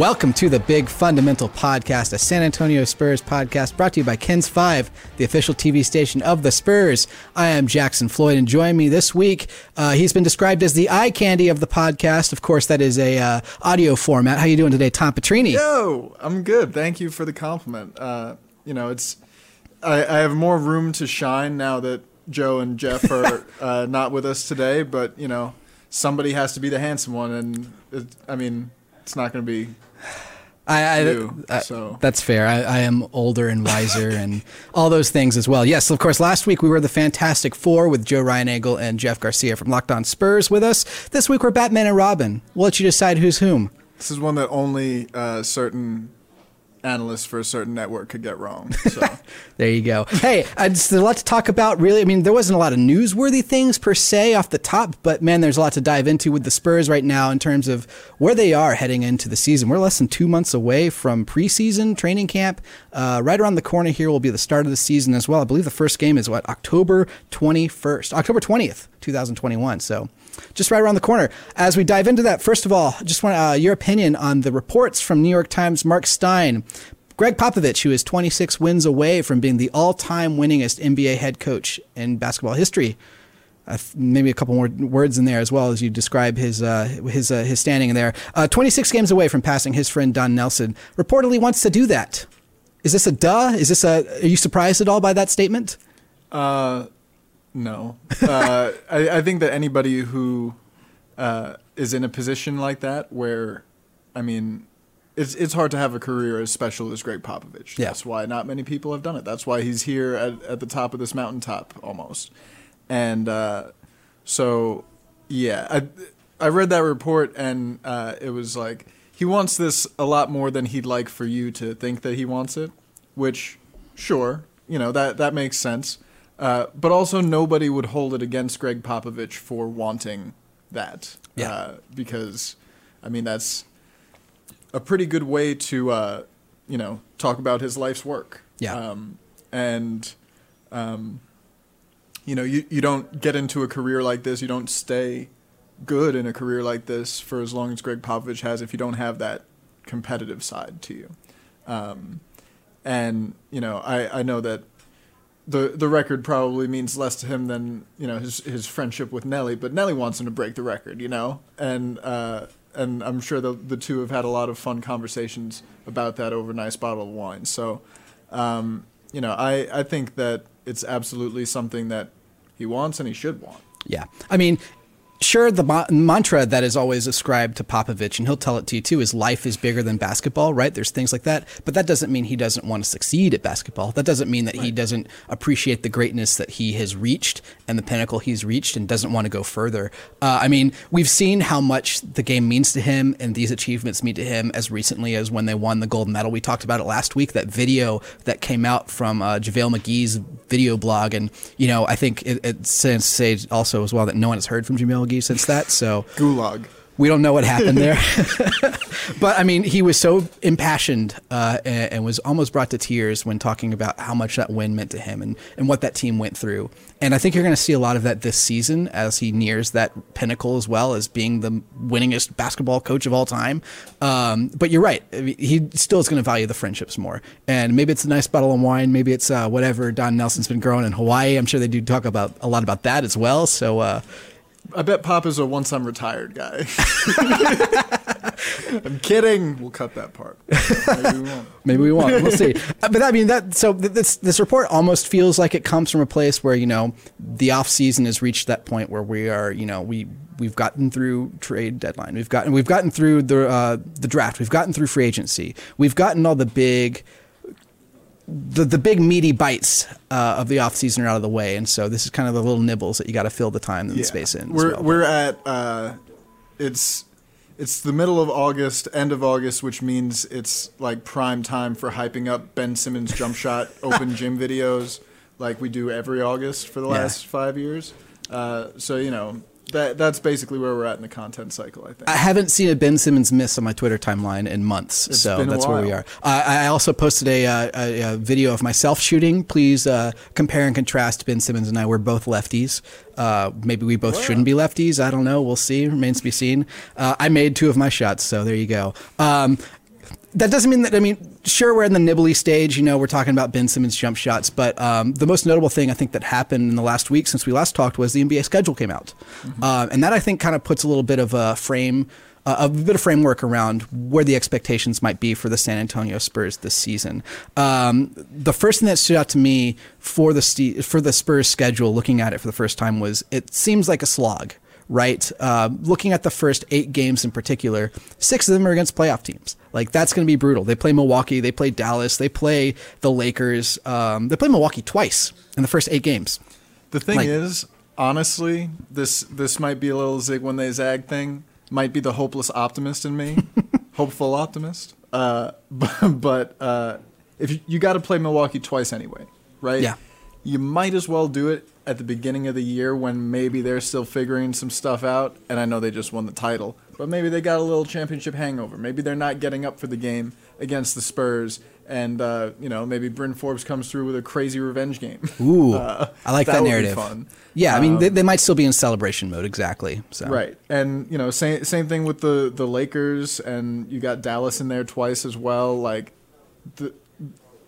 Welcome to the Big Fundamental Podcast, a San Antonio Spurs podcast brought to you by KENS 5, the official TV station of the Spurs. I am Jackson Floyd, and join me this week. Uh, he's been described as the eye candy of the podcast. Of course, that is a uh, audio format. How are you doing today, Tom Petrini? Yo, I'm good. Thank you for the compliment. Uh, you know, it's I, I, have more room to shine now that Joe and Jeff are uh, not with us today. But you know, somebody has to be the handsome one, and it, I mean, it's not going to be I, I, you, I, so. That's fair. I, I, am older and wiser and all those things as well. Yes, of course, last week we were the Fantastic Four with Joe Reinagle and Jeff Garcia from Locked On Spurs with us. This week we're Batman and Robin. We'll let you decide who's whom. This is one that only uh, certain analysts for a certain network could get wrong. So. there you go. Hey, uh, there's a lot to talk about, really. I mean, there wasn't a lot of newsworthy things per se off the top, but man, there's a lot to dive into with the Spurs right now in terms of where they are heading into the season. We're less than two months away from preseason training camp. Uh, right around the corner here will be the start of the season as well. I believe the first game is what, October 21st, October 20th, 2021. So just right around the corner. As we dive into that, first of all, just want uh, your opinion on the reports from New York Times' Mark Stein. Gregg Popovich, who is 26 wins away from being the all-time winningest NBA head coach in basketball history. Uh, maybe a couple more words in there as well as you describe his uh, his uh, his standing in there. Uh, 26 games away from passing his friend Don Nelson. Reportedly wants to do that. Is this a duh? Is this a? Are you surprised at all by that statement? No. Uh, I, I, think that anybody who uh, is in a position like that, where, I mean, it's it's hard to have a career as special as Gregg Popovich. Yeah. That's why not many people have done it. That's why he's here at, at the top of this mountaintop almost. And uh, so, yeah, I I read that report and uh, it was like he wants this a lot more than he'd like for you to think that he wants it, which, sure, you know that that makes sense. Uh, but also, nobody would hold it against Gregg Popovich for wanting that. Yeah. Uh, because, I mean, that's a pretty good way to, uh, you know, talk about his life's work. Yeah. Um, and, um, you know, you, you don't get into a career like this, you don't stay good in a career like this for as long as Gregg Popovich has if you don't have that competitive side to you. Um, and, you know, I, I know that the the record probably means less to him than you know his his friendship with Nelly. But Nelly wants him to break the record, you know, and uh, and I'm sure the the two have had a lot of fun conversations about that over a nice bottle of wine. So, um, you know, I I think that it's absolutely something that he wants and he should want. Yeah, I mean, sure, the ma- mantra that is always ascribed to Popovich, and he'll tell it to you too, is life is bigger than basketball, right? There's things like that. But that doesn't mean he doesn't want to succeed at basketball. That doesn't mean that right. he doesn't appreciate the greatness that he has reached and the pinnacle he's reached and doesn't want to go further. Uh, I mean, we've seen how much the game means to him and these achievements mean to him as recently as when they won the gold medal. We talked about it last week, that video that came out from uh, JaVale McGee's video blog. And, you know, I think it, it's safe to say also as well that no one has heard from JaVale since that. So gulag. We don't know what happened there, but I mean, he was so impassioned uh, and, and, was almost brought to tears when talking about how much that win meant to him and, and what that team went through. And I think you're going to see a lot of that this season as he nears that pinnacle as well as being the winningest basketball coach of all time. Um, but you're right; he still is going to value the friendships more. And maybe it's a nice bottle of wine, maybe it's uh, whatever Don Nelson's been growing in Hawaii. I'm sure they do talk about a lot about that as well. So. Uh, I bet Pop is a once I'm retired guy. I'm kidding. We'll cut that part. Maybe we won't. Maybe we won't. We'll see. Uh, but I mean that. So this this report almost feels like it comes from a place where you know the off season has reached that point where we are you know we we've gotten through trade deadline. We've gotten we've gotten through the uh, the draft. We've gotten through free agency. We've gotten all the big the the big meaty bites uh, of the off season are out of the way, and so this is kind of the little nibbles that you got to fill the time and yeah. the space in. We're well. we're at uh, it's it's the middle of August, end of August, which means it's like prime time for hyping up Ben Simmons jump shot open gym videos, like we do every August for the last yeah. five years. Uh, so you know that that's basically where we're at in the content cycle. I think I haven't seen a Ben Simmons miss on my Twitter timeline in months, it's so that's where we are. Uh, I also posted a, uh, a, a, video of myself shooting. Please uh, compare and contrast. Ben Simmons and I We're both lefties. Uh, maybe we both shouldn't be lefties. I don't know. We'll see. Remains to be seen. Uh, I made two of my shots, so there you go. Um, that doesn't mean that. I mean, sure, we're in the nibbly stage. You know, we're talking about Ben Simmons jump shots, but um, the most notable thing I think that happened in the last week since we last talked was the NBA schedule came out, mm-hmm. uh, and that I think kind of puts a little bit of a frame. Uh, a bit of framework around where the expectations might be for the San Antonio Spurs this season. Um, the first thing that stood out to me for the for the Spurs schedule, looking at it for the first time, was it seems like a slog right? Uh, looking at the first eight games in particular, six of them are against playoff teams. Like that's going to be brutal. They play Milwaukee, they play Dallas, they play the Lakers. Um, they play Milwaukee twice in the first eight games. The thing like, is, honestly, this this might be a little zig when they zag thing. Might be the hopeless optimist in me, hopeful optimist. Uh, but, but uh, if you, you got to play Milwaukee twice anyway, right? Yeah. You might as well do it at the beginning of the year when maybe they're still figuring some stuff out. And I know they just won the title, but maybe they got a little championship hangover. Maybe they're not getting up for the game against the Spurs. And uh, you know, maybe Bryn Forbes comes through with a crazy revenge game. Ooh, uh, I like that, that narrative. Yeah, I mean, um, they, they, might still be in celebration mode, exactly. So right, and you know, same same thing with the the Lakers, and you got Dallas in there twice as well. Like, the,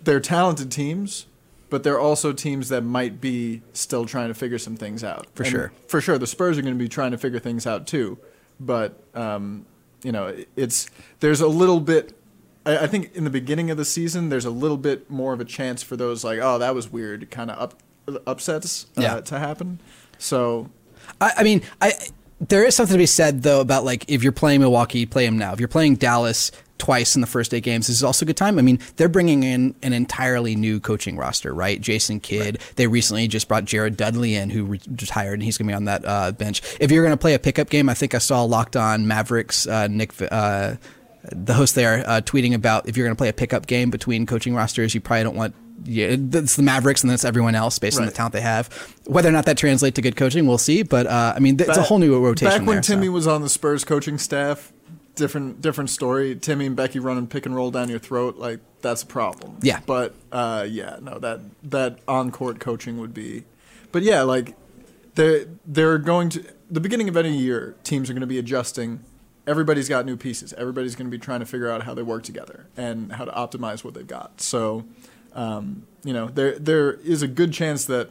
they're talented teams, but there are also teams that might be still trying to figure some things out. For and sure. For sure, the Spurs are going to be trying to figure things out too. But um, you know, it's there's a little bit. I, I, think in the beginning of the season, there's a little bit more of a chance for those like, oh, that was weird, kind of up, upsets uh, yeah. to happen. So, I, I mean, I there is something to be said though about like if you're playing Milwaukee, play them now. If you're playing Dallas, twice in the first eight games. This is also a good time. I mean, they're bringing in an entirely new coaching roster, right? Jason Kidd. Right. They recently just brought Jared Dudley in, who retired, and he's going to be on that uh, bench. If you're going to play a pickup game, I think I saw Locked On Mavericks, uh, Nick. Uh, the host there uh, tweeting about if you're going to play a pickup game between coaching rosters, you probably don't want yeah, it's the Mavericks and then it's everyone else based right. on the talent they have. Whether or not that translates to good coaching, we'll see. But uh, I mean, th- back, it's a whole new rotation. Back when there, Timmy so. was on the Spurs coaching staff, different different story. Timmy and Becky running pick and roll down your throat, like that's a problem. Yeah. But uh, yeah, no, that that on court coaching would be. But yeah, like they they're going to the beginning of any year, teams are going to be adjusting. Everybody's got new pieces. Everybody's going to be trying to figure out how they work together and how to optimize what they've got. So, um, you know, there there is a good chance that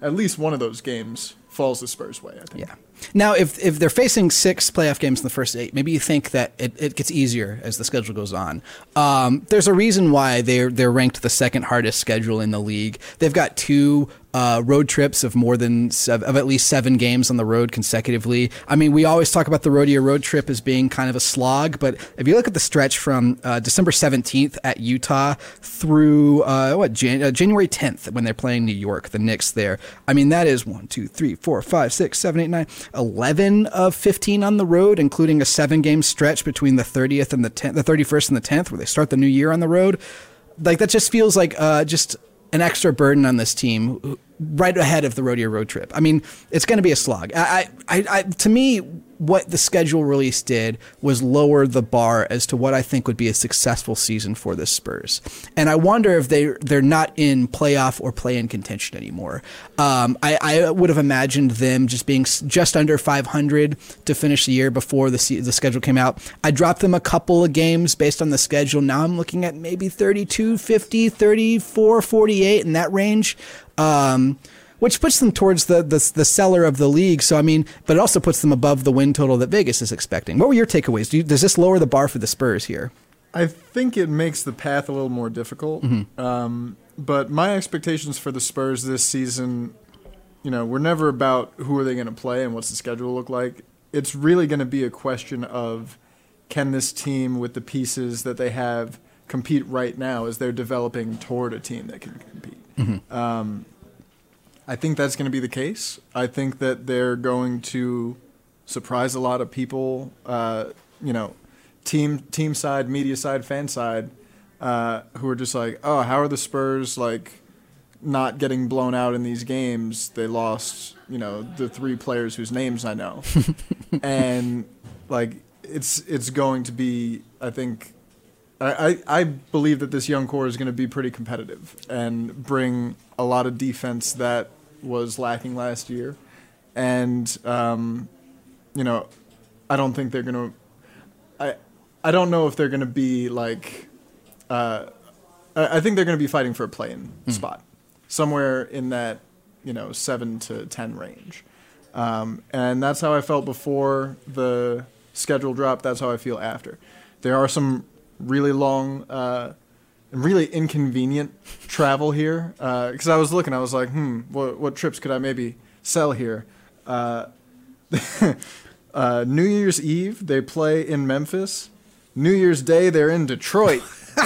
at least one of those games falls the Spurs' way. I think. Yeah. Now, if if they're facing six playoff games in the first eight, maybe you think that it, it gets easier as the schedule goes on. Um, there's a reason why they're they're ranked the second hardest schedule in the league. They've got two uh, road trips of more than seven, of at least seven games on the road consecutively. I mean, we always talk about the rodeo road trip as being kind of a slog, but if you look at the stretch from uh, December 17th at Utah through uh, what Jan- uh, January 10th when they're playing New York, the Knicks there. I mean, that is one, two, three, four, five, six, seven, eight, nine, 11 of 15 on the road, including a seven game stretch between the 30th and the 10th, the 31st and the 10th, where they start the new year on the road. Like that just feels like uh, just an extra burden on this team right ahead of the rodeo road trip. I mean, it's going to be a slog. I, I, I, to me, what the schedule release did was lower the bar as to what I think would be a successful season for the Spurs. And I wonder if they they're not in playoff or play in contention anymore. Um, I, I would have imagined them just being just under 500 to finish the year before the the schedule came out. I dropped them a couple of games based on the schedule. Now I'm looking at maybe 32, 50, 34, 48 in that range. Um, which puts them towards the, the the cellar of the league. So I mean, but it also puts them above the win total that Vegas is expecting. What were your takeaways? Do you, does this lower the bar for the Spurs here? I think it makes the path a little more difficult. Mm-hmm. Um, but my expectations for the Spurs this season, you know, we're never about who are they going to play and what's the schedule look like. It's really going to be a question of can this team with the pieces that they have compete right now as they're developing toward a team that can compete. Mm-hmm. Um, I think that's going to be the case. I think that they're going to surprise a lot of people. Uh, you know, team team side, media side, fan side, uh, who are just like, oh, how are the Spurs like not getting blown out in these games? They lost, you know, the three players whose names I know, and like it's it's going to be, I think. I, I believe that this young core is going to be pretty competitive and bring a lot of defense that was lacking last year, and um, you know, I don't think they're gonna. I I don't know if they're going to be like. Uh, I I think they're going to be fighting for a play-in spot, somewhere in that you know seven to ten range, um, and that's how I felt before the schedule drop. That's how I feel after. There are some really long uh, and really inconvenient travel here because I was looking. I was like, hmm, what, what trips could I maybe sell here? Uh, uh, New Year's Eve they play in Memphis. New Year's Day they're in Detroit.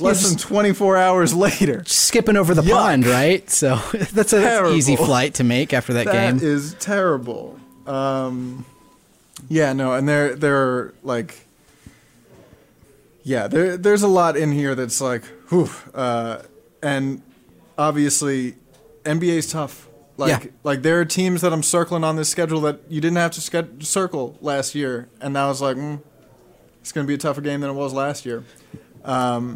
Less than 24 hours later. Skipping over the Yuck. pond, right? So that's an easy flight to make after that, That game. is terrible. Um, yeah, no, and there there are like, yeah, there there's a lot in here that's like, whew, uh, and obviously, NBA's tough. Like Yeah. like there are teams that I'm circling on this schedule that you didn't have to ske- circle last year, and now it's like, mm, it's going to be a tougher game than it was last year.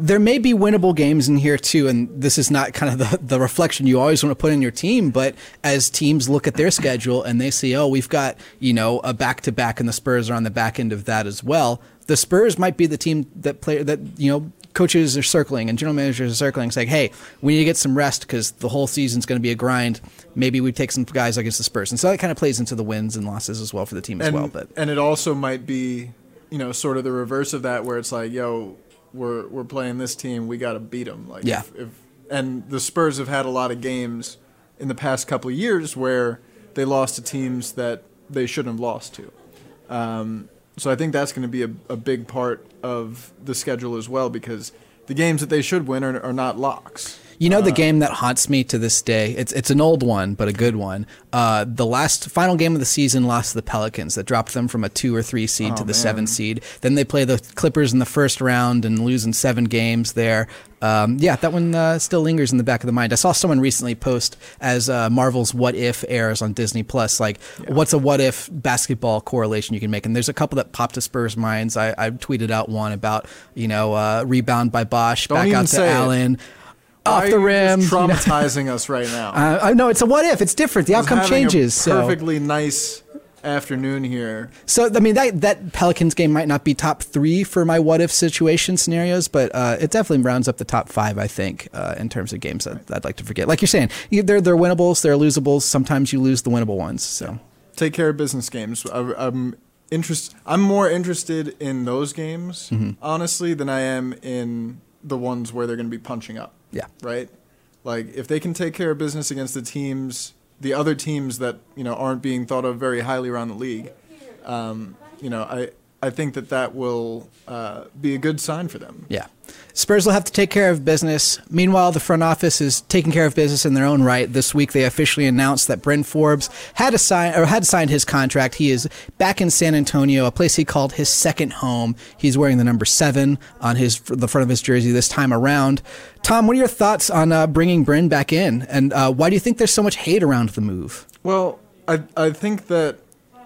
there may be winnable games in here too, and this is not kind of the, the reflection you always want to put in your team. But as teams look at their schedule and they see, oh, we've got you know a back to back, and the Spurs are on the back end of that as well. The Spurs might be the team that play that you know coaches are circling and general managers are circling, saying, hey, we need to get some rest because the whole season's going to be a grind. Maybe we take some guys against the Spurs, and so that kind of plays into the wins and losses as well for the team as and, well. But and it also might be, you know, sort of the reverse of that, where it's like, yo, we're we're playing this team, we got to beat them. Like, Yeah. If, if, and the Spurs have had a lot of games in the past couple of years where they lost to teams that they shouldn't have lost to. Um, so I think that's going to be a, a big part of the schedule as well, because the games that they should win are, are not locks. You know the Uh, game that haunts me to this day. It's it's an old one, but a good one. Uh, the last final game of the season lost to the Pelicans that dropped them from a two or three seed to Oh, the man. seven seed. Then they play the Clippers in the first round and lose in seven games there. Um, yeah, that one uh, still lingers in the back of the mind. I saw someone recently post as uh, Marvel's What If airs on Disney Plus, like what's a what if basketball correlation you can make. And there's a couple that popped to Spurs' minds. I, I tweeted out one about you know uh, rebound by Bosh, Don't back out to say it. Off Why the rim, just you know? traumatizing us right now. Uh, I know it's a what if. It's different. The outcome changes. So, perfectly nice afternoon here. so I mean that that Pelicans game might not be top three for my what if situation scenarios, but uh, it definitely rounds up the top five. I think uh, in terms of games that I'd like to forget. Like you're saying, you- they're they're winnables, they're losables. Sometimes you lose the winnable ones. So take care of business games. I, I'm interest. I'm more interested in those games, Mm-hmm. honestly, than I am in the ones where they're going to be punching up. Yeah, Right? Like if they can take care of business against the teams, the other teams that you know aren't being thought of very highly around the league, um, you know, I I think that that will uh, be a good sign for them. yeah. Spurs will have to take care of business. Meanwhile, the front office is taking care of business in their own right. This week, they officially announced that Bryn Forbes had a sign or had signed his contract. He is back in San Antonio, a place he called his second home. He's wearing the number seven on his the front of his jersey this time around. Tom, what are your thoughts on uh, bringing Bryn back in, and uh, why do you think there's so much hate around the move? Well, I I think that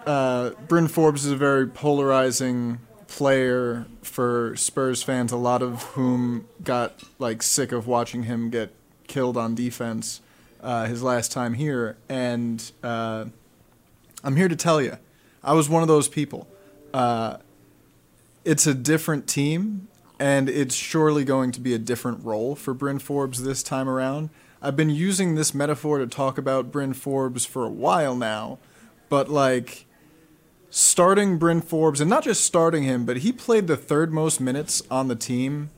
uh, Bryn Forbes is a very polarizing player for Spurs fans. A lot of whom got like sick of watching him get killed on defense uh, his last time here, and uh, I'm here to tell you, I was one of those people. Uh, it's a different team, and it's surely going to be a different role for Bryn Forbes this time around. I've been using this metaphor to talk about Bryn Forbes for a while now, but like starting Bryn Forbes, and not just starting him, but he played the third most minutes on the team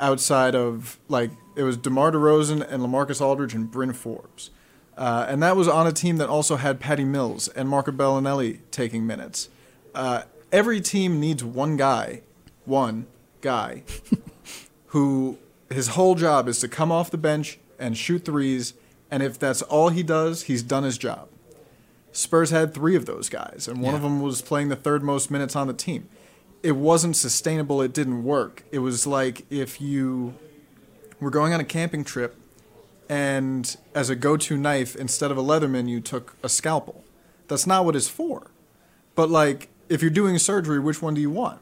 outside of like it was DeMar DeRozan and LaMarcus Aldridge and Bryn Forbes. Uh, and that was on a team that also had Patty Mills and Marco Belinelli taking minutes. Uh, every team needs one guy, one guy, who his whole job is to come off the bench and shoot threes. And if that's all he does, he's done his job. Spurs had three of those guys, and one Yeah. of them was playing the third most minutes on the team. It wasn't sustainable. It didn't work. It was like if you were going on a camping trip, and as a go-to knife, instead of a Leatherman, you took a scalpel. That's not what it's for. But like, if you're doing surgery, which one do you want,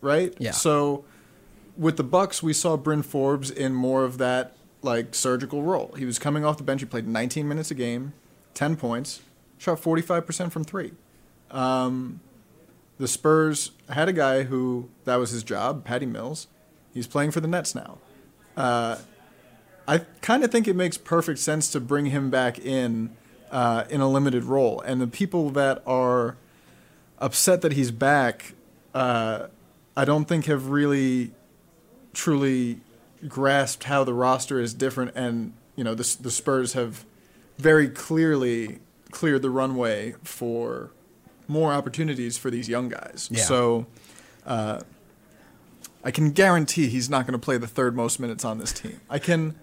right? Yeah. So, with the Bucks, we saw Bryn Forbes in more of that like surgical role. He was coming off the bench. He played 19 minutes a game, 10 points, shot 45% from three. Um, the Spurs had a guy who that was his job, Patty Mills. He's playing for the Nets now. Uh, I kind of think it makes perfect sense to bring him back in uh, in a limited role. And the people that are upset that he's back, uh, I don't think have really truly grasped how the roster is different. And you know, the the Spurs have very clearly cleared the runway for more opportunities for these young guys. Yeah. So. Uh, I can guarantee he's not going to play the third most minutes on this team. I can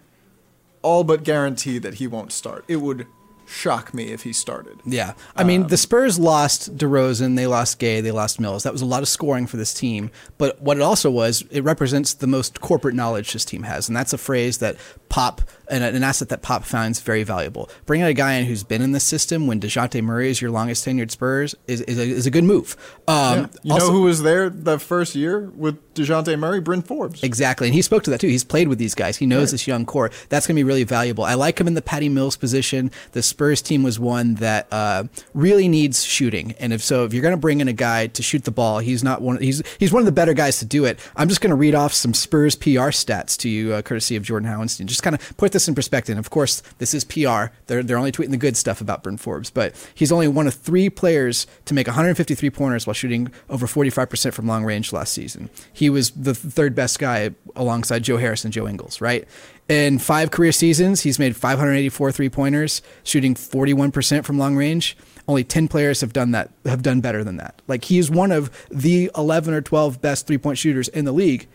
all but guarantee that he won't start. It would shock me if he started. Yeah. I mean, the Spurs lost DeRozan, they lost Gay, they lost Mills. That was a lot of scoring for this team. But what it also was, it represents the most corporate knowledge this team has. And that's a phrase that Pop, and an asset that Pop finds very valuable. Bringing a guy in who's been in the system when DeJounte Murray is your longest tenured Spurs is, is, a, is a good move. Um, Yeah. You also- know who was there the first year with DeJounte Murray? Bryn Forbes. Exactly. And he spoke to that too. He's played with these guys. He knows this young core. That's going to be really valuable. I like him in the Patty Mills position. The Spurs team was one that uh, really needs shooting. And if so, if you're going to bring in a guy to shoot the ball, he's not one. He's he's one of the better guys to do it. I'm just going to read off some Spurs PR stats to you, uh, courtesy of Jordan Howenstein. Just kind of put this in perspective. Of course, this is PR. They're they're only tweeting the good stuff about Bryn Forbes, but he's only one of three players to make 153 pointers while shooting over 45% from long range last season. He was the third best guy alongside Joe Harris and Joe Ingles, right? In five career seasons, he's made 584 three pointers, shooting 41% from long range. Only 10 players have done that, have done better than that. Like he is one of the 11 or 12 best three point shooters in the league.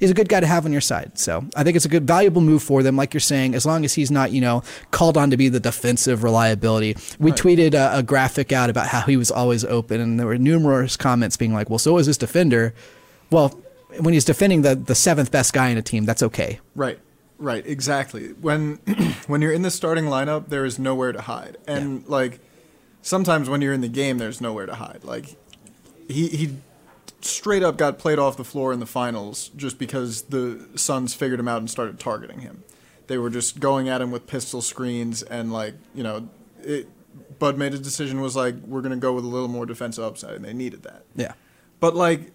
He's a good guy to have on your side. So I think it's a good, valuable move for them. Like you're saying, as long as he's not, you know, called on to be the defensive reliability. We tweeted a, a graphic out about how he was always open, and there were numerous comments being like, well, so is this defender. Well, when he's defending the, the seventh best guy in a team, that's okay. Right. Right, exactly. When when you're in the starting lineup, there is nowhere to hide. And like sometimes when you're in the game there's nowhere to hide. Like he he straight up got played off the floor in the finals just because the Suns figured him out and started targeting him. They were just going at him with pistol screens and like, you know, it, Bud made a decision was like we're going to go with a little more defensive upside and they needed that. Yeah. But like,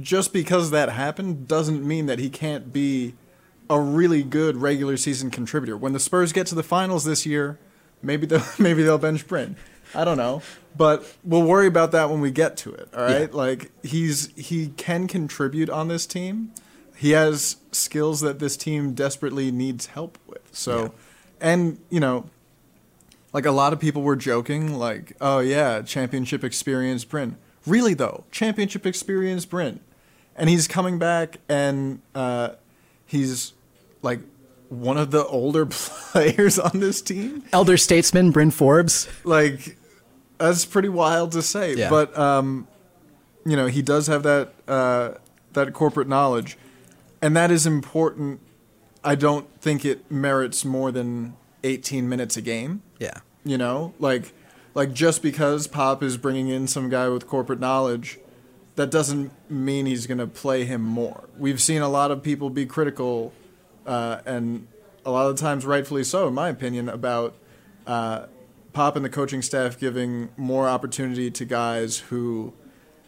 just because that happened doesn't mean that he can't be a really good regular season contributor. When the Spurs get to the finals this year, maybe they'll maybe they'll bench Bryn. I don't know, but we'll worry about that when we get to it. All right, Yeah. like he's he can contribute on this team. He has skills that this team desperately needs help with. So, Yeah. and you know, like a lot of people were joking, like, "Oh yeah, championship experience, Bryn." Really though, championship experience, Bryn, and he's coming back, and uh, he's like one of the older players on this team. Elder statesman Bryn Forbes. Like, that's pretty wild to say, Yeah. but um, you know, he does have that uh, that corporate knowledge, and that is important. I don't think it merits more than 18 minutes a game. Yeah. You know, like like just because Pop is bringing in some guy with corporate knowledge, that doesn't mean he's going to play him more. We've seen a lot of people be critical, uh, and a lot of times rightfully so, in my opinion, about uh, Pop and the coaching staff giving more opportunity to guys who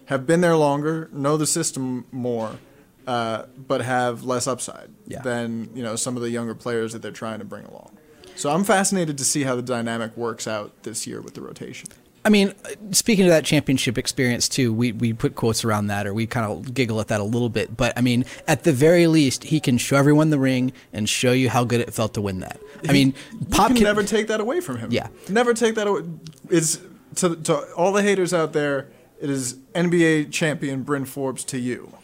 have been there longer, know the system more, uh, but have less upside Yeah. than you know some of the younger players that they're trying to bring along. So I'm fascinated to see how the dynamic works out this year with the rotation. I mean, speaking of that championship experience too, we, we put quotes around that or we kind of giggle at that a little bit. But I mean, at the very least, he can show everyone the ring and show you how good it felt to win that. I mean, Pop you can can never take that away from him. Yeah. never take that away. It's to to all the haters out there. It is NBA champion Bryn Forbes to you.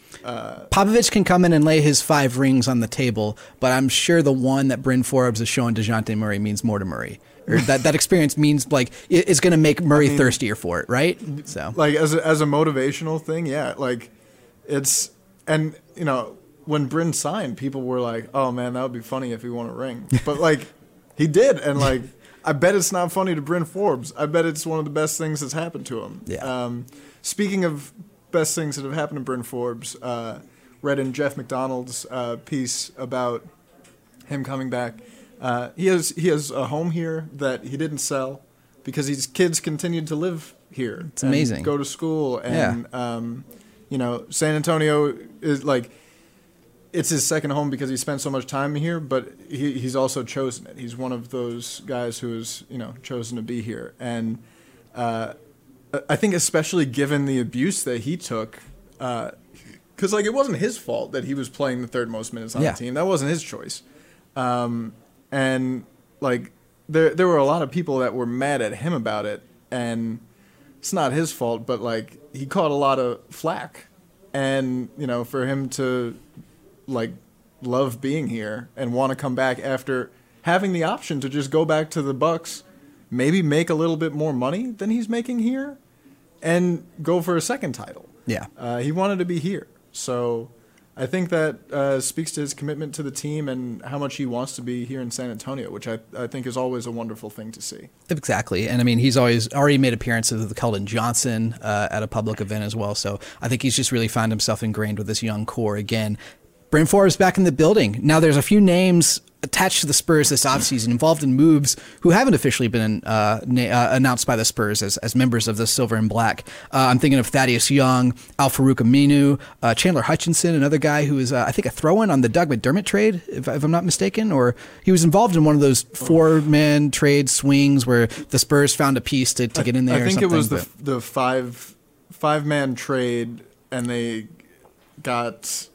Popovich can come in and lay his five rings on the table, but I'm sure the one that Bryn Forbes is showing DeJounte Murray means more to Murray. Or that, that experience means like it- it's going to make Murray thirstier for it, right? So like as a, as a motivational thing, yeah. Like it's and you know when Bryn signed, people were like, "Oh man, that would be funny if he won a ring." But like he did, and like I bet it's not funny to Bryn Forbes. I bet it's one of the best things that's happened to him. Yeah. Um, speaking of best things that have happened to Bryn Forbes, uh, read in Jeff McDonald's uh, piece about him coming back. Uh, he has he has a home here that he didn't sell because his kids continued to live here. It's amazing. Go to school and um, you know, San Antonio is like it's his second home because he spent so much time here, but he, he's also chosen it. He's one of those guys who is, you know, chosen to be here. And uh, I think especially given the abuse that he took, because like it wasn't his fault that he was playing the third most minutes on Yeah. the team. That wasn't his choice. Um, and like there there were a lot of people that were mad at him about it, and it's not his fault, but like he caught a lot of flack, and you know for him to like love being here and want to come back after having the option to just go back to the Bucks, maybe make a little bit more money than he's making here, and go for a second title. Yeah. Uh, he wanted to be here, so I think that uh, speaks to his commitment to the team and how much he wants to be here in San Antonio, which I, I think is always a wonderful thing to see. Exactly. And I mean, he's always already made appearances with Keldon Johnson uh, at a public event as well. So I think he's just really found himself ingrained with this young core again. Bryn Forbes back in the building. Now, there's a few names attached to the Spurs this offseason involved in moves who haven't officially been uh, na- uh, announced by the Spurs as, as members of the Silver and Black. Uh, I'm thinking of Thaddeus Young, Al Farouq Aminu, uh, Chandler Hutchison, another guy who is, uh, I think, a throw in on the Doug McDermott trade, if, if I'm not mistaken, or he was involved in one of those four man trade swings where the Spurs found a piece to, to get in there. I or think it was the the five five man trade, and they got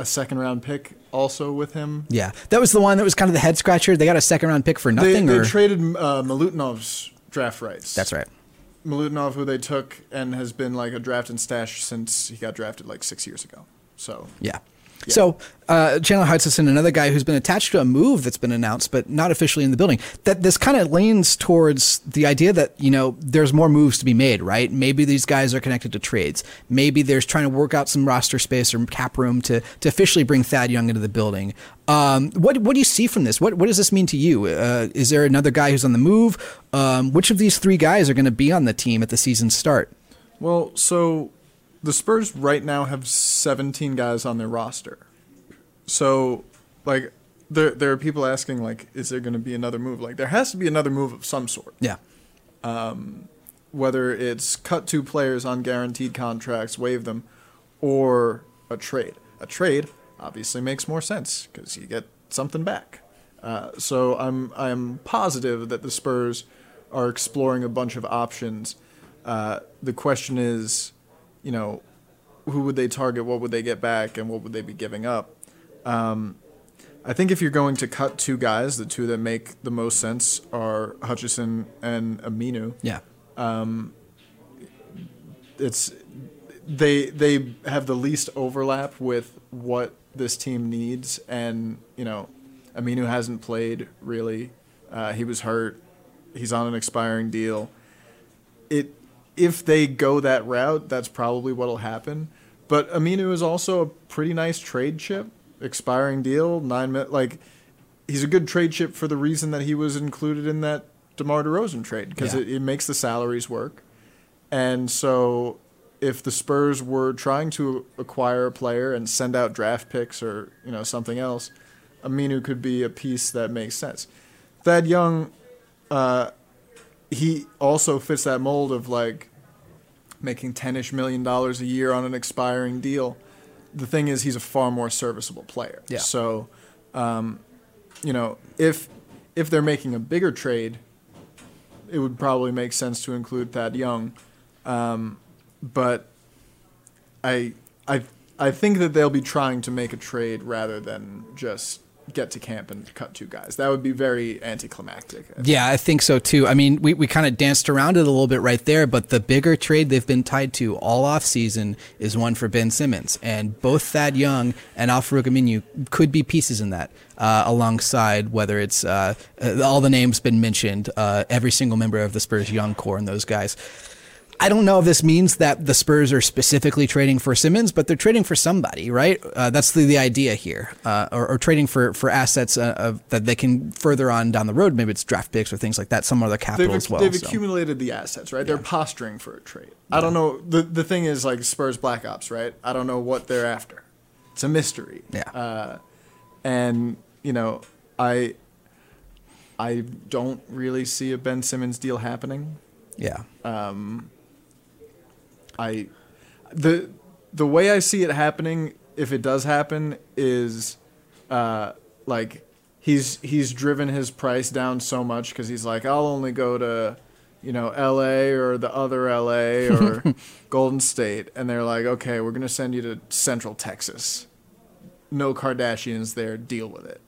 a second round pick also with him. yeah, that was the one that was kind of the head scratcher. They got a second round pick for nothing, they or traded uh, draft rights. that's right. Milutinov, who they took and has been like a draft and stash since he got drafted like six years ago. So Yeah. So uh, Chandler Hutchison, another guy who's been attached to a move that's been announced, but not officially in the building. That this kind of leans towards the idea that you know there's more moves to be made, right? Maybe these guys are connected to trades. Maybe there's trying to work out some roster space or cap room to to officially bring Thad Young into the building. Um, what what do you see from this? What what does this mean to you? Uh, is there another guy who's on the move? Um, which of these three guys are going to be on the team at the season start? Well, so the Spurs right now have 17 guys on their roster. So, like, there there are people asking like, is there going to be another move? Like, there has to be another move of some sort. Yeah. Whether it's cut two players on guaranteed contracts, waive them, or a trade. A trade obviously makes more sense because you get something back. Uh, so I'm I'm positive that the Spurs are exploring a bunch of options. Uh, the question is, you know, who would they target? What would they get back? And what would they be giving up? Um, I think if you're going to cut two guys, the two that make the most sense are Hutchison and Aminu. Yeah. It's they they have the least overlap with what this team needs, and you know, Aminu hasn't played really. Uh, he was hurt. He's on an expiring deal. It if they go that route, that's probably what'll happen. But Aminu is also a pretty nice trade chip, expiring deal, nine minute like he's a good trade chip for the reason that he was included in that DeMar DeRozan trade because Yeah. it, it makes the salaries work. And so if the Spurs were trying to acquire a player and send out draft picks or, you know, something else, Aminu could be a piece that makes sense. Thad Young, uh, he also fits that mold of like making ten-ish million dollars a year on an expiring deal. The thing is, he's a far more serviceable player. Yeah. So, um, you know, if if they're making a bigger trade, it would probably make sense to include Thad Young. Um, but I I I think that they'll be trying to make a trade rather than just get to camp and cut two guys. That would be very anticlimactic. Yeah, I think so too. I mean, we, we kind of danced around it a little bit right there, but the bigger trade they've been tied to all off season is one for Ben Simmons. And both Thad Young and Al Farouq Aminu could be pieces in that, uh, alongside whether it's uh, all the names been mentioned, uh, every single member of the Spurs young core and those guys. I don't know if this means that the Spurs are specifically trading for Simmons, but they're trading for somebody, right? Uh, that's the, the idea here, uh, or, or trading for for assets uh, of, that they can further on down the road. Maybe it's draft picks or things like that, some other capital They've, as well. they've so. accumulated the assets, right? They're posturing for a trade. I don't know. The the thing is like Spurs Black Ops, right? I don't know what they're after. It's a mystery. Yeah. Uh, and you know, I I don't really see a Ben Simmons deal happening. yeah, I the the way I see it happening, if it does happen, is uh, like he's he's driven his price down so much because he's like, I'll only go to you know L.A. or the other L.A. or Golden State, and they're like, okay, we're gonna send you to Central Texas. No Kardashians there. Deal with it.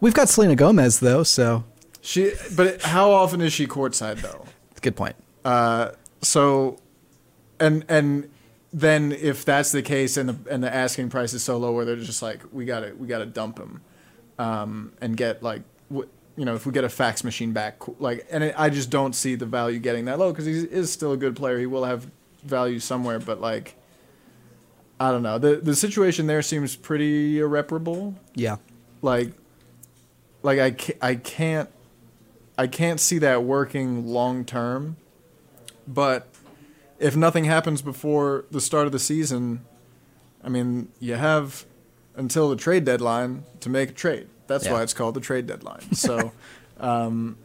We've got Selena Gomez though, so She, but how often is she courtside though? good point. Uh, so, and and then if that's the case, and the and the asking price is so low, where they're just like, we gotta we gotta dump him, um, and get like, w- you know, if we get a fax machine back, like, and it, I just don't see the value getting that low because he is still a good player. He will have value somewhere, but like, I don't know. the The situation there seems pretty irreparable Yeah. like like I ca- I can't I can't see that working long term. But if nothing happens before the start of the season, I mean, you have until the trade deadline to make a trade. That's Yeah. why it's called the trade deadline. So, um,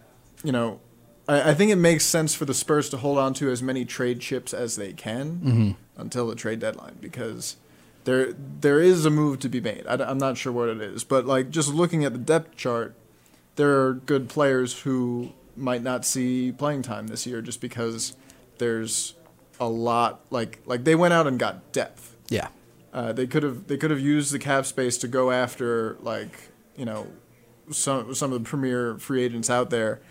you know, I, I think it makes sense for the Spurs to hold on to as many trade chips as they can until the trade deadline because there there is a move to be made. I, am not sure what it is, but like just looking at the depth chart, there are good players who might not see playing time this year just because there's a lot like like they went out and got depth. Yeah. Uh, they could have they could have used the cap space to go after like you know some some of the premier free agents out there,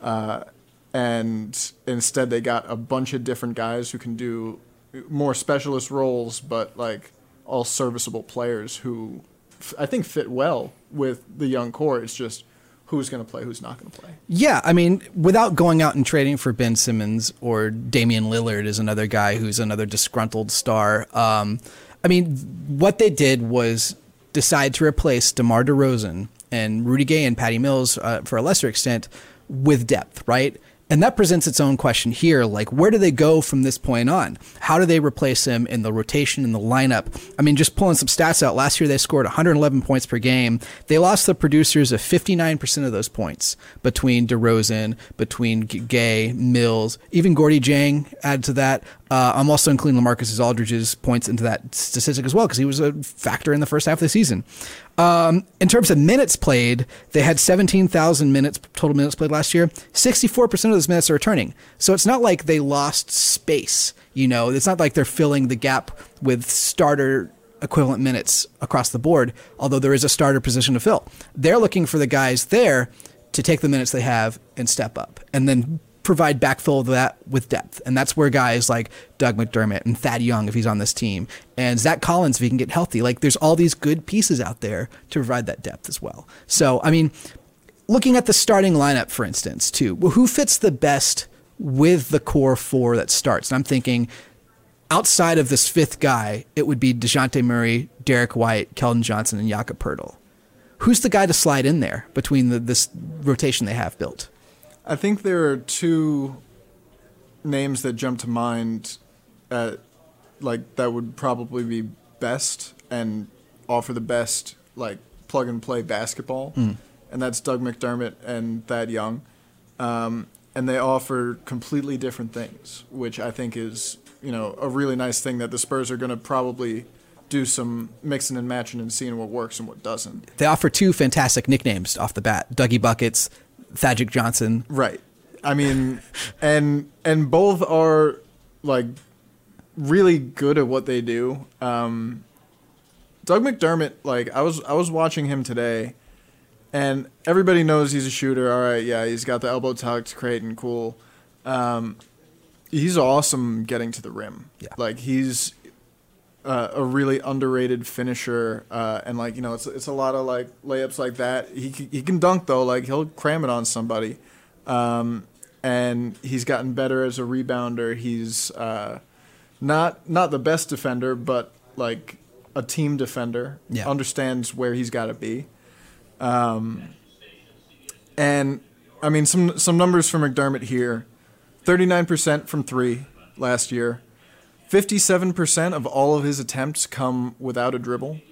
uh, and instead they got a bunch of different guys who can do more specialist roles, but like all serviceable players who f- I think fit well with the young core. It's just who's going to play, who's not going to play. Yeah, I mean, without going out and trading for Ben Simmons or Damian Lillard is another guy who's another disgruntled star. Um, I mean, what they did was decide to replace DeMar DeRozan and Rudy Gay and Patty Mills uh, for a lesser extent with depth, right? And that presents its own question here. Like, where do they go from this point on? How do they replace him in the rotation, in the lineup? I mean, just pulling some stats out. Last year, they scored 111 points per game. They lost the producers of 59% of those points between DeRozan, between Gay, Mills, even Gorgui Dieng added to that. Uh, I'm also including Lamarcus Aldridge's points into that statistic as well because he was a factor in the first half of the season. Um, in terms of minutes played, they had 17,000 minutes total minutes played last year. 64% of those minutes are returning. So it's not like they lost space. You know, it's not like they're filling the gap with starter equivalent minutes across the board, although there is a starter position to fill. They're looking for the guys there to take the minutes they have and step up and then provide backfill of that with depth. And that's where guys like Doug McDermott and Thad Young, if he's on this team, and Zach Collins, if he can get healthy, like there's all these good pieces out there to provide that depth as well. So, I mean, looking at the starting lineup, for instance, too, who fits the best with the core four that starts? And I'm thinking outside of this fifth guy, it would be DeJounte Murray, Derrick White, Keldon Johnson, and Jakob Poeltl. Who's the guy to slide in there between the, this rotation they have built? I think there are two names that jump to mind, at, like that would probably be best and offer the best like plug and play basketball, and that's Doug McDermott and Thad Young, um, and they offer completely different things, which I think is you know a really nice thing that the Spurs are going to probably do some mixing and matching and seeing what works and what doesn't. They offer two fantastic nicknames off the bat: Dougie Buckets, Thaddeus Johnson. Right. I mean, and and both are like really good at what they do. Um, Doug McDermott, like I was I was watching him today, and everybody knows he's a shooter. All right, yeah, he's got the elbow tuck to create and cool. Um, he's awesome getting to the rim. Yeah. Like he's uh, a really underrated finisher, uh, and like you know, it's it's a lot of like layups like that. He he can dunk though, like he'll cram it on somebody, um, and he's gotten better as a rebounder. He's uh, not not the best defender, but like a team defender. Yeah. understands where he's got to be. Um, and I mean some some numbers for McDermott here: thirty nine percent from three last year. 57% of all of his attempts come without a dribble.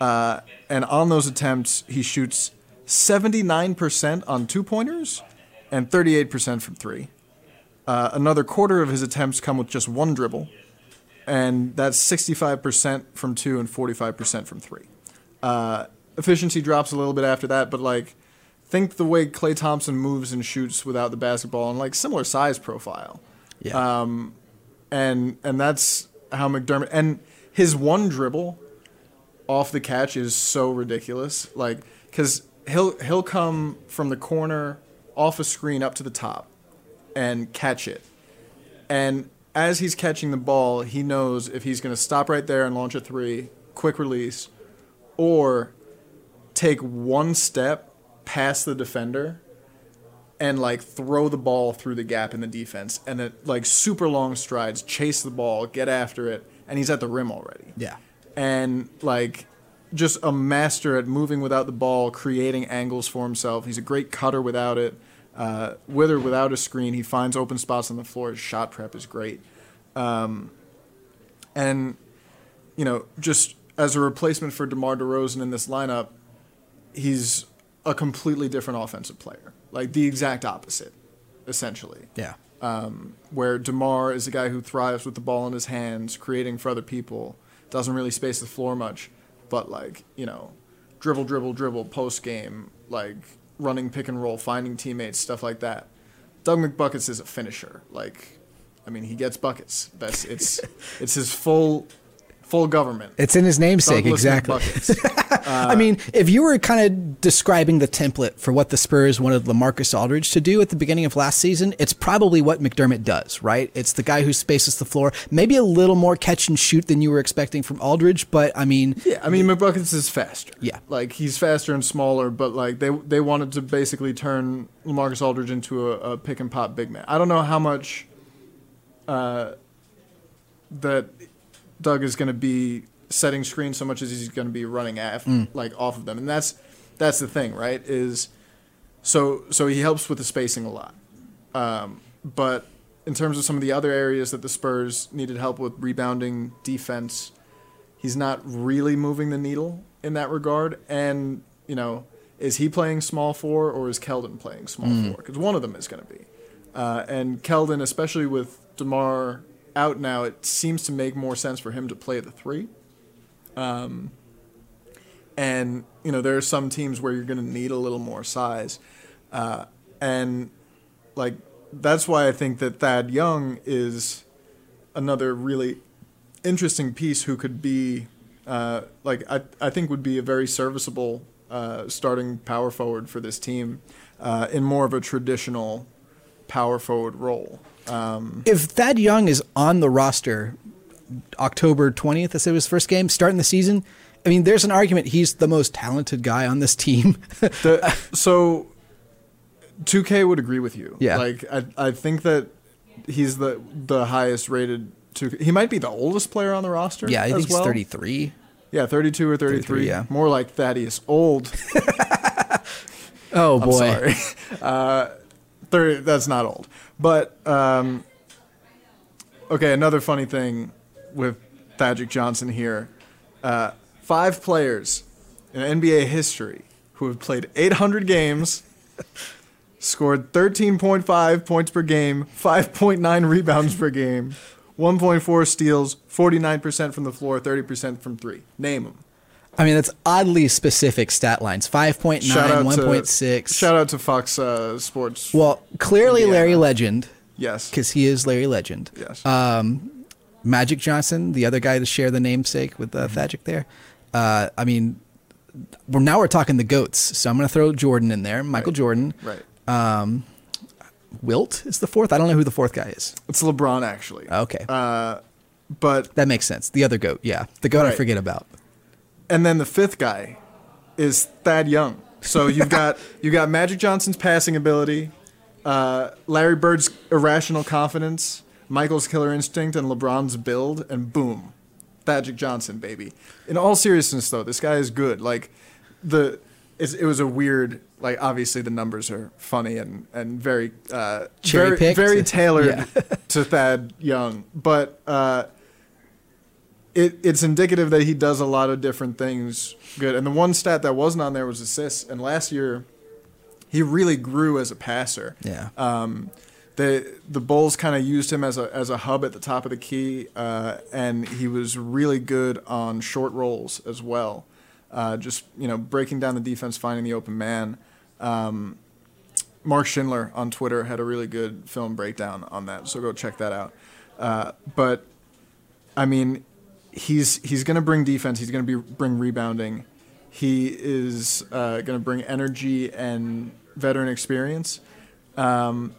Uh, and on those attempts, he shoots 79% on two pointers and 38% from three. Uh, another quarter of his attempts come with just one dribble. and that's 65% from two and 45% from three. Uh, efficiency drops a little bit after that, but like think the way Klay Thompson moves and shoots without the basketball and like similar size profile. Yeah. Um, and and that's how McDermott and his one dribble off the catch is so ridiculous. Like because he'll he'll come from the corner off a screen up to the top and catch it, and as he's catching the ball, he knows if he's going to stop right there and launch a three, quick release, or take one step past the defender and like throw the ball through the gap in the defense and then like super long strides, chase the ball, get after it, and he's at the rim already. yeah. And like just a master at moving without the ball, creating angles for himself. He's a great cutter without it. Uh, with or without a screen, he finds open spots on the floor. His shot prep is great. Um, and you know, just as a replacement for DeMar DeRozan in this lineup, he's a completely different offensive player. Like the exact opposite, essentially. Yeah. Um, where DeMar is a guy who thrives with the ball in his hands, creating for other people, doesn't really space the floor much, but like, you know, dribble, dribble, dribble, post game, like running pick and roll, finding teammates, stuff like that. Doug McBuckets is a finisher. Like, I mean, he gets buckets. That's it's it's his full full government. It's in his namesake, exactly. McBuckets. I mean, if you were kind of describing the template for what the Spurs wanted Lamarcus Aldridge to do at the beginning of last season, it's probably what McDermott does, right? It's the guy who spaces the floor, maybe a little more catch and shoot than you were expecting from Aldridge, but I mean, Yeah, I mean McBuckets is faster. Yeah. like he's faster and smaller, but like they they wanted to basically turn Lamarcus Aldridge into a, a pick and pop big man. I don't know how much uh, that Doug is going to be setting screens so much as he's going to be running af- like off of them, and that's that's the thing, right? Is so so he helps with the spacing a lot, um, but in terms of some of the other areas that the Spurs needed help with, rebounding, defense, he's not really moving the needle in that regard. And you know, is he playing small four or is Keldon playing small four? Because one of them is going to be. Uh, and Keldon, especially with Demar out now, it seems to make more sense for him to play the three. Um, and you know, there are some teams where you're going to need a little more size, uh, and like that's why I think that Thad Young is another really interesting piece who could be uh, like I, I think would be a very serviceable uh, starting power forward for this team uh, in more of a traditional power forward role. Um, if Thad Young is on the roster October 20th, as it was first game, starting the season, I mean, there's an argument he's the most talented guy on this team. the, so 2K would agree with you. Yeah. Like I, I think that he's the the highest rated. 2K. He might be the oldest player on the roster. yeah, I think he's well. 33. Yeah, 32 or 33. 33, yeah. More like Thaddeus old. Oh, boy. sorry. Uh, 30, that's not old. But, um, okay, another funny thing with Thaddeus Johnson here. Uh, five players in NBA history who have played 800 games, scored 13.5 points per game, 5.9 rebounds per game, 1.4 steals, 49% from the floor, 30% from three. Name them. I mean, that's oddly specific stat lines 5.9, Shout out to 1.6. Shout out to Fox uh, Sports. well, clearly Indiana. Larry Legend, yes. because he is Larry Legend. Yes. Um, Magic Johnson, the other guy to share the namesake with uh, Thagic there. Uh, I mean, well, now we're talking the goats, so I'm going to throw Jordan in there, Michael Right. Jordan. right. Um, Wilt is the fourth. I don't know who the fourth guy is. It's LeBron actually. Okay, Uh, but that makes sense. The other goat, yeah, the goat I forget about. And then the fifth guy is Thad Young. So you've got you got Magic Johnson's passing ability, uh, Larry Bird's irrational confidence, Michael's killer instinct, and LeBron's build, and boom, Thaddeus Johnson, baby. In all seriousness, though, this guy is good. Like the it's, it was a weird. Like obviously the numbers are funny and and very uh, very very tailored Yeah. to Thad Young, but. Uh, it, it's indicative that he does a lot of different things good. And the one stat that wasn't on there was assists. And last year, he really grew as a passer. Yeah. Um, the the Bulls kind of used him as a as a hub at the top of the key, uh, and he was really good on short rolls as well. Uh, just you know breaking down the defense, finding the open man. Um, Mark Schindler on Twitter had a really good film breakdown on that, so go check that out. Uh, but I mean, he's he's going to bring defense. He's going to be bring rebounding. He is uh, going to bring energy and veteran experience. Um,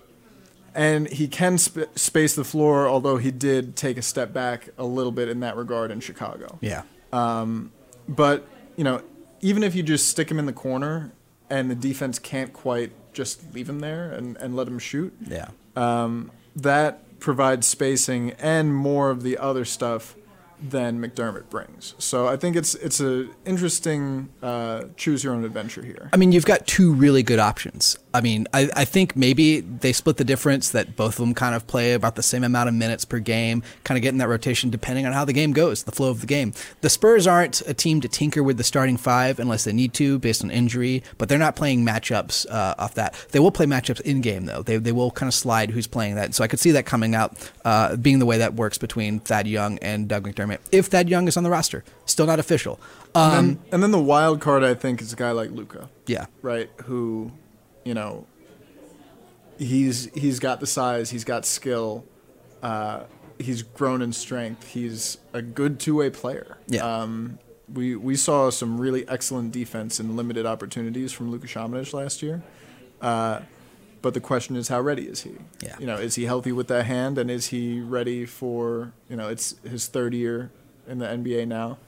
and he can sp- space the floor, although he did take a step back a little bit in that regard in Chicago. Yeah. Um, but you know, even if you just stick him in the corner and the defense can't quite just leave him there and, and let him shoot, Yeah. um, that provides spacing and more of the other stuff than McDermott brings. So I think it's it's a interesting uh, choose your own adventure here. I mean, you've got two really good options. I mean, I, I think maybe they split the difference that both of them kind of play about the same amount of minutes per game, kind of getting that rotation depending on how the game goes, the flow of the game. The Spurs aren't a team to tinker with the starting five unless they need to based on injury, but they're not playing matchups uh, off that. They will play matchups in game, though. They, they will kind of slide who's playing that. So I could see that coming out, uh, being the way that works between Thad Young and Doug McDermott. If Thad Young is on the roster, still not official. Um, and, then, and then the wild card, I think, is a guy like Luka. yeah. right? Who, you know, he's he's got the size, he's got skill, uh, he's grown in strength. He's a good two way player. Yeah. Um, we we saw some really excellent defense and limited opportunities from Luka Šamanić last year. Uh, but the question is, how ready is he? Yeah. You know, is he healthy with that hand, and is he ready for you know it's his third year in the NBA now.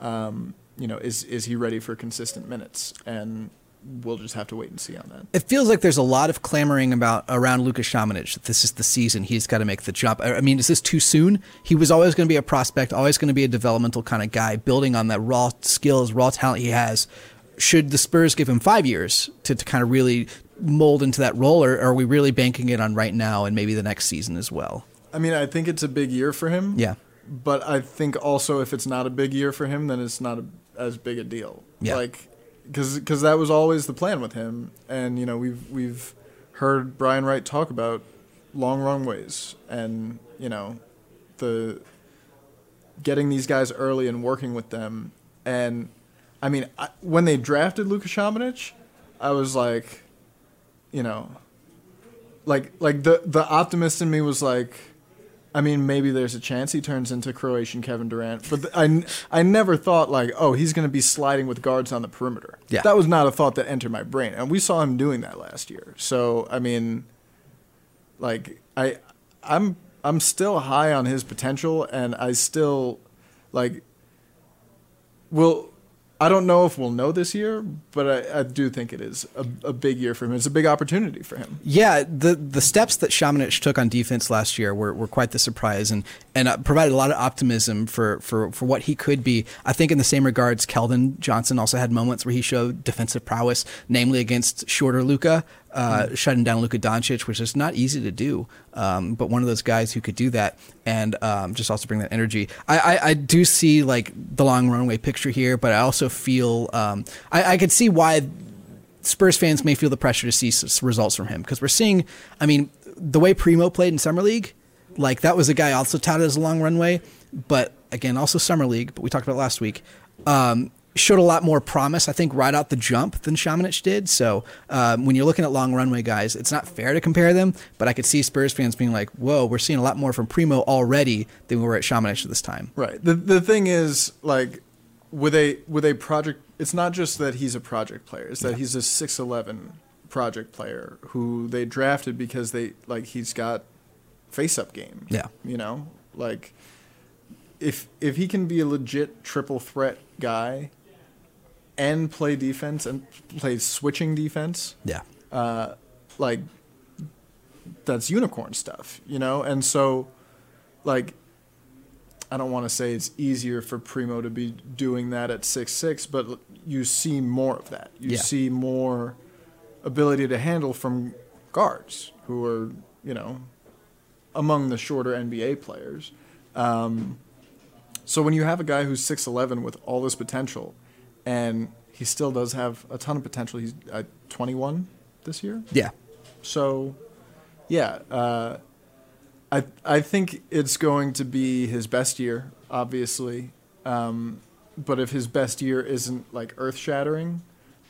Um, you know, is is he ready for consistent minutes? And we'll just have to wait and see on that. It feels like there's a lot of clamoring about around Lucas that this is the season he's got to make the jump. I I mean, is this too soon? He was always going to be a prospect, always going to be a developmental kind of guy, building on that raw skills, raw talent he has. Should the Spurs give him five years to, to kind of really mold into that role, or are we really banking it on right now and maybe the next season as well? I mean, I think it's a big year for him. Yeah. But I think also if it's not a big year for him, then it's not a, as big a deal. Yeah. Like, because that was always the plan with him, and you know we've we've heard Brian Wright talk about long runways, and you know the getting these guys early and working with them, and I mean I, when they drafted Luka Šamanić, I was like, you know, like like the the optimist in me was like. I mean, maybe there's a chance he turns into Croatian Kevin Durant, but th- I, I never thought like, oh, he's going to be sliding with guards on the perimeter. Yeah. that was not a thought that entered my brain, and we saw him doing that last year. So I mean, like I, I'm I'm still high on his potential, and I still like. Will I don't know if we'll know this year, but I, I do think it is a, a big year for him. It's a big opportunity for him. Yeah, the the steps that Šamanić took on defense last year were, were quite the surprise and and uh, provided a lot of optimism for, for, for what he could be. I think in the same regards, Keldon Johnson also had moments where he showed defensive prowess, namely against shorter Luka, uh, shutting down Luka Doncic, which is not easy to do. Um, but one of those guys who could do that and um, just also bring that energy. I, I, I do see like the long runway picture here, but I also feel um, I, I could see why Spurs fans may feel the pressure to see results from him because we're seeing, I mean, the way Primo played in Summer League, like that was a guy also touted as a long runway, but again, also Summer League, but we talked about last week, um, showed a lot more promise, I think, right out the jump than Šamanić did. So um, when you're looking at long runway guys, it's not fair to compare them, but I could see Spurs fans being like, whoa, we're seeing a lot more from Primo already than we were at at this time. Right. The the thing is like with a with a project it's not just that he's a project player, it's that Yeah. he's a 6'11 project player who they drafted because they like he's got face up game. Yeah. You know? Like if if he can be a legit triple threat guy and play defense and play switching defense, Yeah. uh, like that's unicorn stuff, you know? And so like I don't want to say it's easier for Primo to be doing that at six six, but you see more of that. You Yeah. see more ability to handle from guards who are, you know, among the shorter NBA players. Um, so when you have a guy who's six eleven with all this potential, and he still does have a ton of potential. He's uh, twenty one this year. Yeah. So, yeah, uh, I I think it's going to be his best year, obviously. Um, but if his best year isn't like earth shattering,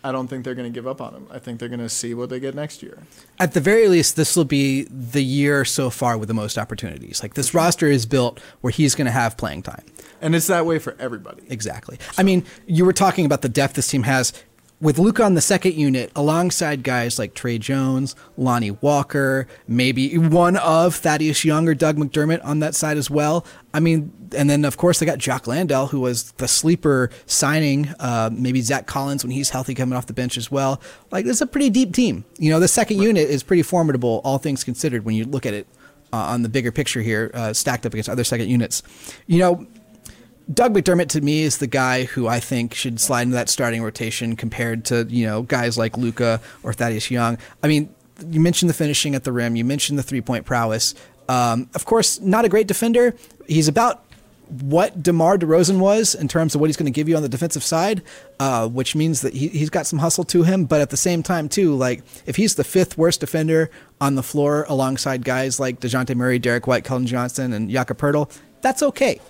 I don't think they're going to give up on him. I think they're going to see what they get next year. At the very least, this will be the year so far with the most opportunities. Like this roster is built where he's going to have playing time. And it's that way for everybody. Exactly. I mean, you were talking about the depth this team has with Luka on the second unit, alongside guys like Tre Jones, Lonnie Walker, maybe one of Thaddeus Young or Doug McDermott on that side as well. I mean, and then of course they got Jock Landale, who was the sleeper signing. Uh, maybe Zach Collins when he's healthy coming off the bench as well. Like it's a pretty deep team. You know, the second unit is pretty formidable, all things considered, when you look at it uh, on the bigger picture here, uh, stacked up against other second units. You know, Doug McDermott to me is the guy who I think should slide into that starting rotation compared to you know guys like Luka or Thaddeus Young. I mean, you mentioned the finishing at the rim, you mentioned the three point prowess. Um, of course, not a great defender. He's about what DeMar DeRozan was in terms of what he's going to give you on the defensive side, uh, which means that he, he's got some hustle to him. But at the same time, too, like if he's the fifth worst defender on the floor alongside guys like DeJounte Murray, Derrick White, Keldon Johnson, and Jakob Poeltl, that's okay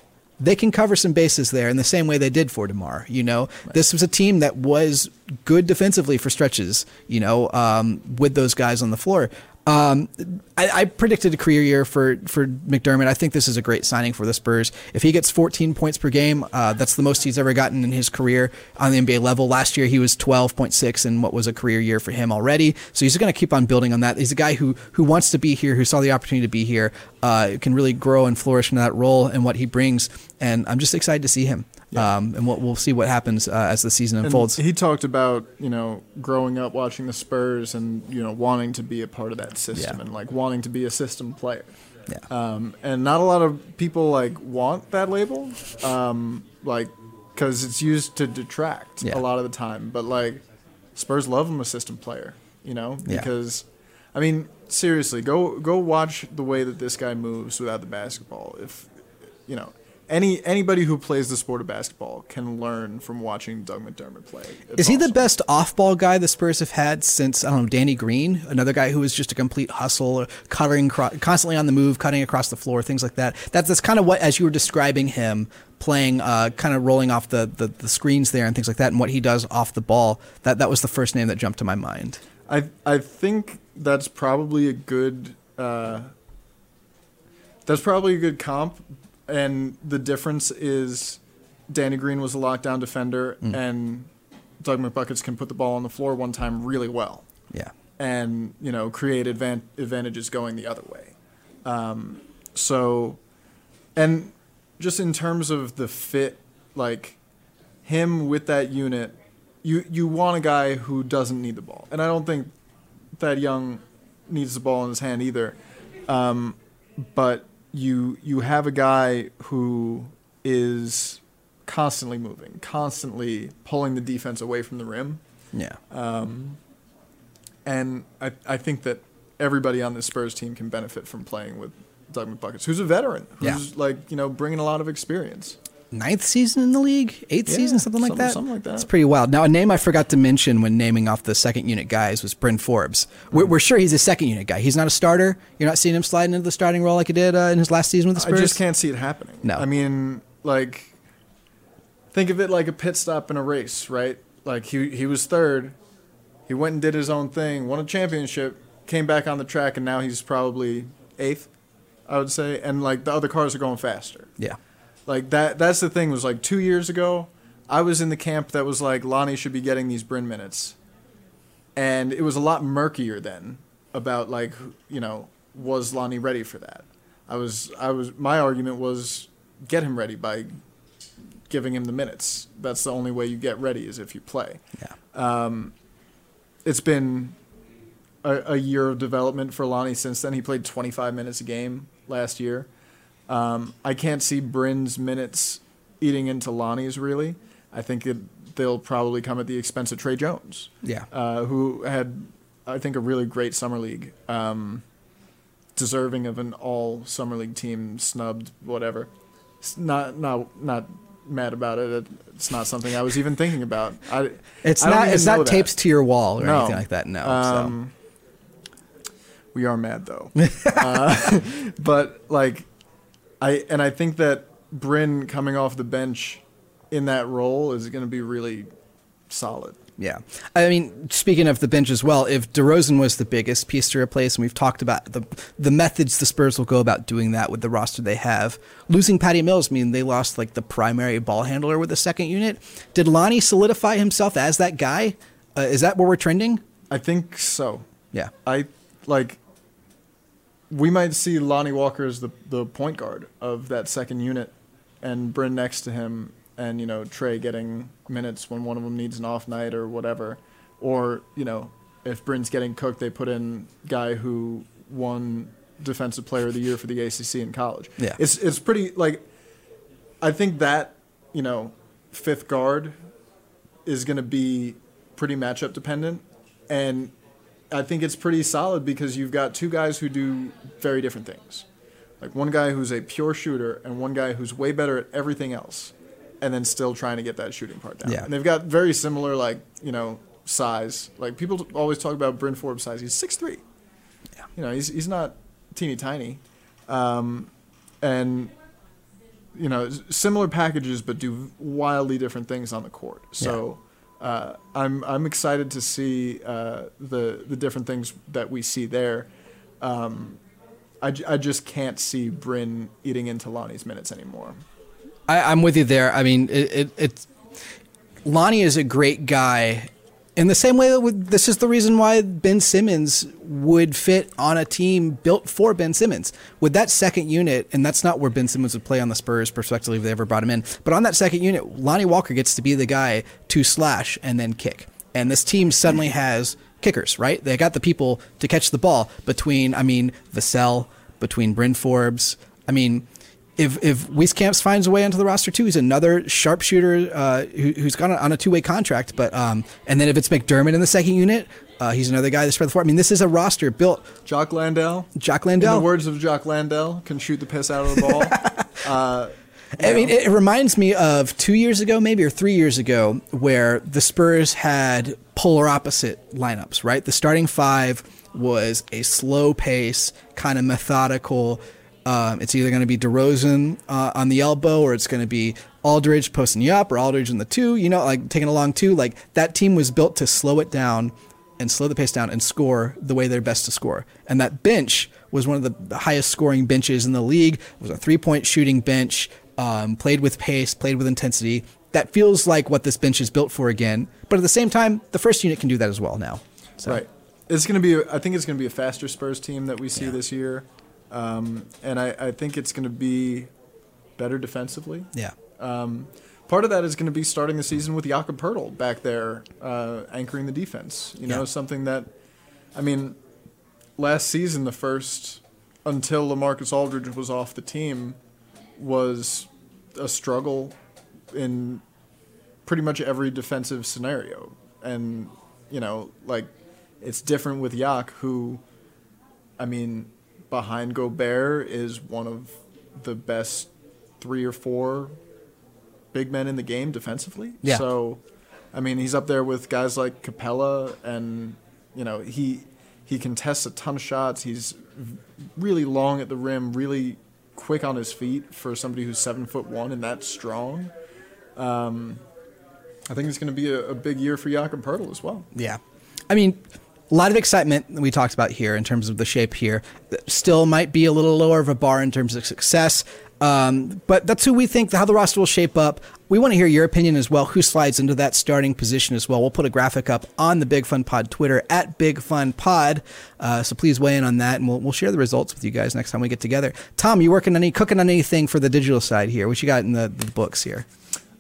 they can cover some bases there in the same way they did for DeMar. You know, right. this was a team that was good defensively for stretches. You know, um, with those guys on the floor. Um, I, I, predicted a career year for for McDermott. I think this is a great signing for the Spurs. If he gets 14 points per game, uh, that's the most he's ever gotten in his career on the NBA level. Last year he was 12.6 in what was a career year for him already. So he's going to keep on building on that. He's a guy who who wants to be here, who saw the opportunity to be here, uh, can really grow and flourish in that role and what he brings. And I'm just excited to see him. Yeah. Um, and we'll, we'll see what happens uh, as the season unfolds. And he talked about you know growing up watching the Spurs and you know wanting to be a part of that system yeah. and like wanting to be a system player. Yeah. Um, and not a lot of people like want that label, um, like because it's used to detract yeah. a lot of the time. But like Spurs love him a system player, you know, because I mean seriously, go go watch the way that this guy moves without the basketball. If you know any anybody who plays the sport of basketball can learn from watching Doug McDermott play. It's Is he awesome. the best off-ball guy the Spurs have had since I don't know Danny Green, another guy who was just a complete hustle, covering constantly on the move, cutting across the floor, things like that. That's that's kind of what as you were describing him playing, uh, kind of rolling off the, the the screens there and things like that, and what he does off the ball. That that was the first name that jumped to my mind. I I think that's probably a good. Uh, that's probably a good comp, and the difference is Danny Green was a lockdown defender, mm. and Doug McBuckets can put the ball on the floor one time really well. Yeah, and you know create advan- advantages going the other way. Um, so, and just in terms of the fit, like him with that unit, you you want a guy who doesn't need the ball, and I don't think Thad Young needs the ball in his hand either. Um, but you you have a guy who is constantly moving, constantly pulling the defense away from the rim. Yeah. Um, and I I think that everybody on this Spurs team can benefit from playing with Doug McBuckets, who's a veteran, who's yeah. like you know bringing a lot of experience ninth season in the league, eighth yeah, season, something like something, that. Something like that. It's pretty wild. Now, a name I forgot to mention when naming off the second unit guys was Bryn Forbes. We're, we're, sure he's a second unit guy. He's not a starter. You're not seeing him sliding into the starting role like he did uh, in his last season with the Spurs. I just can't see it happening. No, I mean, like, think of it like a pit stop in a race, right? Like he he was third, he went and did his own thing, won a championship, came back on the track, and now he's probably eighth. I would say, and like the other cars are going faster. Yeah. Like that that's the thing was like 2 years ago, I was in the camp that was like Lonnie should be getting these Bryn minutes. And it was a lot murkier then about like you know, was Lonnie ready for that? I was I was my argument was get him ready by giving him the minutes. That's the only way you get ready is if you play. Yeah. Um, it's been a, a, year of development for Lonnie since then. He played 25 minutes a game last year. Um, I can't see Bryn's minutes eating into Lonnie's really. I think it, they'll probably come at the expense of Tre Jones. Yeah. Uh, who had, I think, a really great summer league, um, deserving of an all summer league team, snubbed, whatever. It's not not not mad about it. It's not something I was even thinking about. I, it's I not. It's not that. to your wall or no. anything like that. No. Um, so. We are mad though. uh, but like, I and I think that Bryn coming off the bench in that role is going to be really solid. Yeah. I mean, speaking of the bench as well, if DeRozan was the biggest piece to replace, and we've talked about the the methods the Spurs will go about doing that with the roster they have, losing Patty Mills mean they lost like the primary ball handler with the second unit. Did Lonnie solidify himself as that guy? Uh, is that where we're trending? I think so. Yeah. I like we might see Lonnie Walker as the the point guard of that second unit and Bryn next to him and you know Tre getting minutes when one of them needs an off night or whatever, or you know if Bryn's getting cooked, they put in guy who won Defensive Player of the Year for the ACC in college. Yeah, it's it's pretty like I think that you know fifth guard is going to be pretty matchup dependent, and I think it's pretty solid because you've got two guys who do very different things. Like one guy who's a pure shooter and one guy who's way better at everything else and then still trying to get that shooting part down. Yeah. And they've got very similar, like, you know, size. Like, people always talk about Bryn Forbes' size. He's 6'3. Yeah. You know, he's, he's not teeny tiny. Um, and, you know, similar packages, but do wildly different things on the court. So. Yeah. Uh, I'm I'm excited to see uh, the the different things that we see there. Um, I, I just can't see Bryn eating into Lonnie's minutes anymore. I, am with you there. I mean, it, it, Lonnie is a great guy. In the same way that this is the reason why Ben Simmons would fit on a team built for Ben Simmons. With that second unit, and that's not where Ben Simmons would play on the Spurs prospectively if they ever brought him in, but on that second unit, Lonnie Walker gets to be the guy to slash and then kick. And this team suddenly has kickers, right? They got the people to catch the ball between, I mean, Vassell, between Bryn Forbes. I mean, if if Wieskamp finds a way onto the roster too, he's another sharpshooter uh, who, has gone on a two way contract. But um, and then if it's McDermott in the second unit, uh, he's another guy that spread the floor. I mean, this is a roster built. Jock Landale. Jock Landale. In the words of Jock Landale, can shoot the piss out of the ball. uh, I mean, it reminds me of two years ago, maybe, or three years ago, where the Spurs had polar opposite lineups, right? The starting five was a slow pace, kind of methodical, um, it's either going to be DeRozan uh, on the elbow, or it's going to be Aldridge posting you up, or Aldridge in the two. You know, like taking a long two. Like that team was built to slow it down and slow the pace down and score the way they're best to score. And that bench was one of the highest scoring benches in the league. It was a three point shooting bench. Um, played with pace, played with intensity. That feels like what this bench is built for again. But at the same time, the first unit can do that as well now. So. Right. It's going to be. I think it's going to be a faster Spurs team that we see yeah. this year. Um, and I, I think it's going to be better defensively. Yeah. Um, part of that is going to be starting the season with Jakob Poeltl back there uh, anchoring the defense. You know, yeah. something that, I mean, last season the first until Lamarcus Aldridge was off the team was a struggle in pretty much every defensive scenario, and you know, like it's different with Yak, who, I mean, behind Gobert is one of the best three or four big men in the game defensively. Yeah. So, I mean, he's up there with guys like Capela, and you know he he contests a ton of shots. He's really long at the rim, really quick on his feet for somebody who's seven foot one and that strong. Um, I think it's going to be a, a, big year for Jakob Poeltl as well. Yeah, I mean, a lot of excitement that we talked about here in terms of the shape here. Still might be a little lower of a bar in terms of success. Um, but that's who we think how the roster will shape up. We want to hear your opinion as well. Who slides into that starting position as well? We'll put a graphic up on the Big Fun Pod Twitter at Big Fun Pod. Uh, so please weigh in on that, and we'll, we'll share the results with you guys next time we get together. Tom, you working on any cooking on anything for the digital side here? What you got in the, the books here?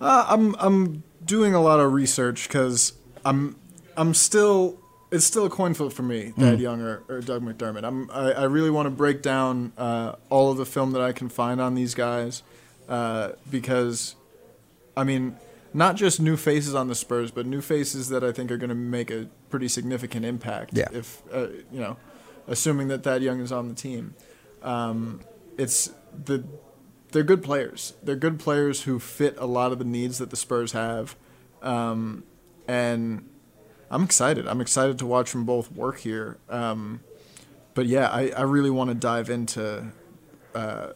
Uh, I'm I'm doing a lot of research because I'm I'm still it's still a coin flip for me, Thad mm. Young or, or, Doug McDermott. I'm, I, I really want to break down uh, all of the film that I can find on these guys uh, because, I mean, not just new faces on the Spurs, but new faces that I think are going to make a pretty significant impact. Yeah. If uh, you know, assuming that Thad Young is on the team, um, it's the they're good players. They're good players who fit a lot of the needs that the Spurs have, um, and I'm excited. I'm excited to watch them both work here. Um, but yeah, I, I really want to dive into uh,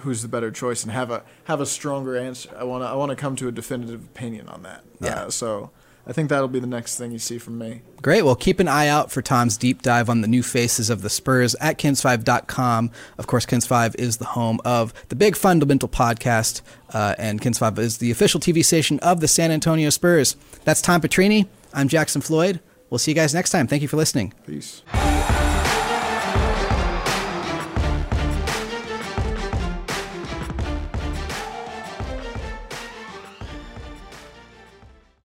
who's the better choice and have a have a stronger answer. I want to I want to come to a definitive opinion on that. Yeah. Uh, so I think that'll be the next thing you see from me. Great. Well, keep an eye out for Tom's deep dive on the new faces of the Spurs at KENS5.com. Of course, KENS5 is the home of the Big Fundamental podcast, uh, and KENS5 is the official TV station of the San Antonio Spurs. That's Tom Petrini. I'm Jackson Floyd. We'll see you guys next time. Thank you for listening. Peace.